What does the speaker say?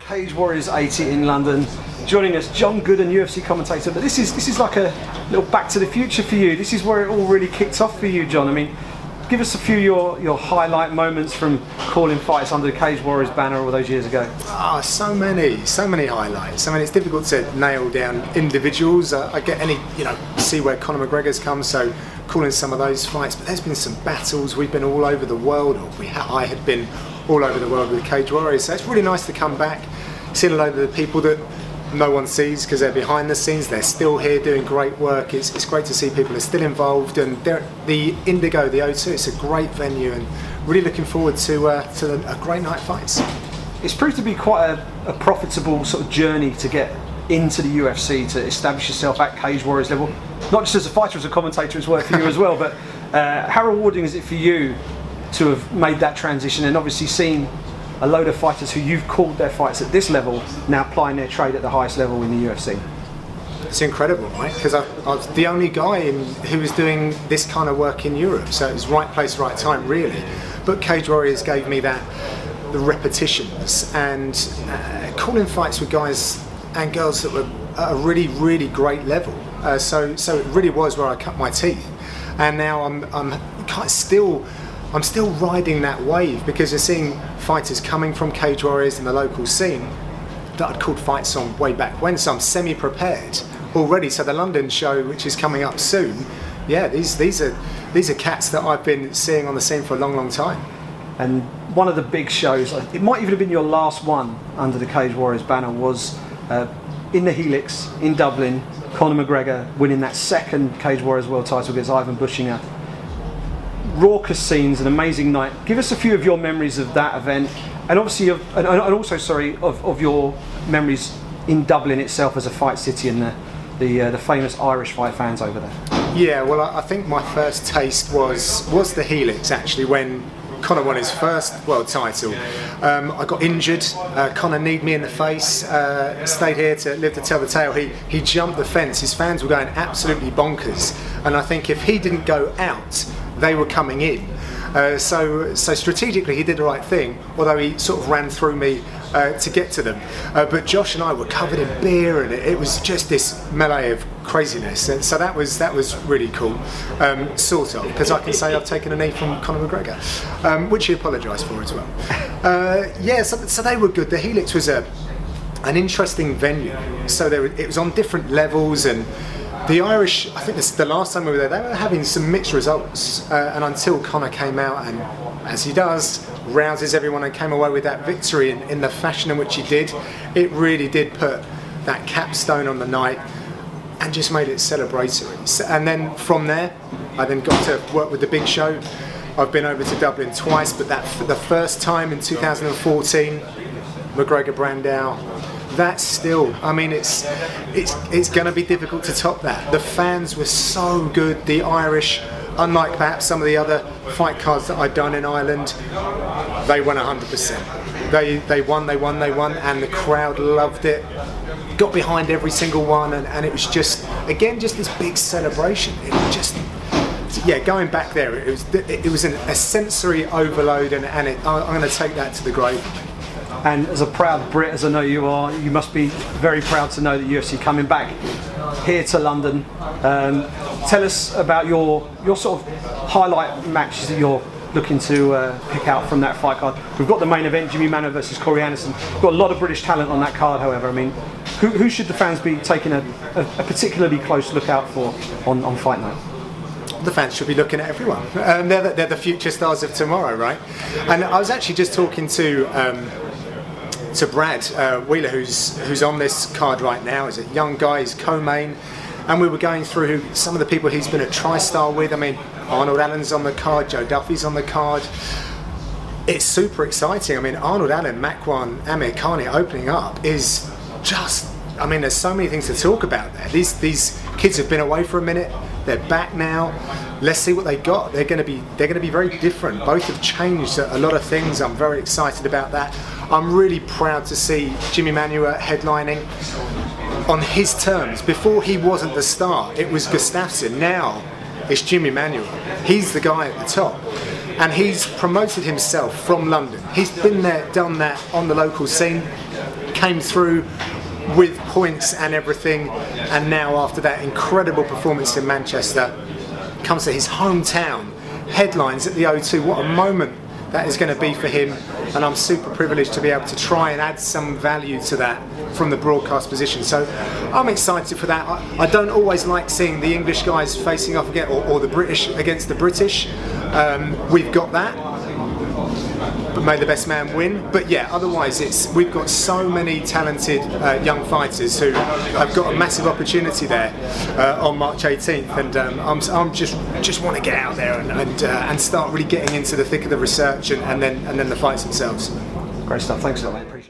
Cage Warriors 80 in London. Joining us, John Gooden, UFC commentator. But this is this is like a little Back to the Future for you. This is where it all really kicked off for you, John. I mean, give us a few your your highlight moments from calling fights under the Cage Warriors banner all those years ago. Ah, so many, so many highlights. I mean, it's difficult to nail down individuals. Uh, I get any, you know, see where Conor McGregor's come, so calling some of those fights. But there's been some battles. We've been all over the world, or we ha- I had been all over the world with Cage Warriors. So it's really nice to come back, see a lot of the people that no one sees because they're behind the scenes. They're still here doing great work. It's, it's great to see people are still involved. And the Indigo, the O2, it's a great venue, and really looking forward to uh, to a great night fights. It's proved to be quite a, a profitable sort of journey to get into the UFC to establish yourself at Cage Warriors level. Not just as a fighter, as a commentator it's well for you as well. But uh, how rewarding is it for you to have made that transition and obviously seen a load of fighters who you've called their fights at this level now applying their trade at the highest level in the UFC? It's incredible, right? Because I, I, was the only guy in, who was doing this kind of work in Europe, so it was right place, right time, really. But Cage Warriors gave me that, the repetitions, and uh, calling fights with guys and girls that were at a really, really great level. Uh, so, so it really was where I cut my teeth, and now I'm, I'm still I'm still riding that wave because you're seeing fighters coming from Cage Warriors in the local scene that I'd called fights on way back when, so I'm semi prepared already. So the London show, which is coming up soon, yeah, these these are these are cats that I've been seeing on the scene for a long, long time. And one of the big shows, it might even have been your last one under the Cage Warriors banner, was uh, in the Helix in Dublin. Conor McGregor winning that second Cage Warriors World Title against Ivan Buchinger raucous scenes, an amazing night. Give us a few of your memories of that event, and obviously, of, and, and also, sorry, of, of your memories in Dublin itself as a fight city and the the, uh, the famous Irish fight fans over there. Yeah, well, I, I think my first taste was was the Helix actually when Conor won his first world title. Um, I got injured. Uh, Conor kneed me in the face. Uh, stayed here to live to tell the tale. He he jumped the fence. His fans were going absolutely bonkers. And I think if he didn't go out, they were coming in. Uh, so, so strategically, he did the right thing, although he sort of ran through me uh, to get to them. Uh, but Josh and I were covered in beer, and it, it, was just this melee of craziness. And so that was that was really cool, um, sort of, because I can say I've taken a knee from Conor McGregor, um, which he apologised for as well. Uh, yeah, so, so they were good. The Helix was a an interesting venue. So there, it was on different levels and the Irish, I think this, the last time we were there, they were having some mixed results. Uh, and until Conor came out and, as he does, rouses everyone and came away with that victory in, in the fashion in which he did, it really did put that capstone on the night and just made it celebratory. And then from there, I then got to work with the big show. I've been over to Dublin twice, but that for the first time in 2014, McGregor Brandao that still, I mean, it's it's it's going to be difficult to top that. The fans were so good. The Irish, unlike perhaps some of the other fight cards that I'd done in Ireland, they won 100%. They they won, they won, they won, and the crowd loved it. Got behind every single one, and, and it was just again just this big celebration. It was just yeah, going back there, it was it was an, a sensory overload, and, and it, I'm going to take that to the grave. And as a proud Brit, as I know you are, you must be very proud to know that UFC coming back here to London. Um, tell us about your your sort of highlight matches that you're looking to uh, pick out from that fight card. We've got the main event, Jimmy Manuwa versus Corey Anderson. We've got a lot of British talent on that card, however. I mean, who, who should the fans be taking a, a, a, particularly close look out for on, on fight night? The fans should be looking at everyone. Um, they're, the, they're the future stars of tomorrow, right? And I was actually just talking to um, to Brad uh, Wheeler, who's who's on this card right now. He's a young guy, he's co-main, and we were going through some of the people he's been at TriStar with. I mean, Arnold Allen's on the card, Joe Duffy's on the card. It's super exciting. I mean, Arnold Allen, Makwan, Amirkhani opening up is just. I mean, there's so many things to talk about there. These these kids have been away for a minute. They're back now. Let's see what they got. They're going to be they're going to be very different. Both have changed a lot of things. I'm very excited about that. I'm really proud to see Jimmy Manuwa headlining on his terms. Before he wasn't the star, it was Gustafsson. Now it's Jimmy Manuwa. He's the guy at the top. And he's promoted himself from London. He's been there, done that on the local scene. came through with points and everything, and now after that incredible performance in Manchester, comes to his hometown, headlines at the O2. What a moment that is going to be for him, and I'm super privileged to be able to try and add some value to that from the broadcast position. So I'm excited for that. I, I don't always like seeing the English guys facing off again, or, or the British against the British. Um, we've got that but may the best man win. But yeah, otherwise it's we've got so many talented uh, young fighters who have got a massive opportunity there uh, on March 18th, and um, I'm, I'm just just want to get out there and and, uh, and start really getting into the thick of the research and, and then and then the fights themselves. Great stuff. Thanks a lot.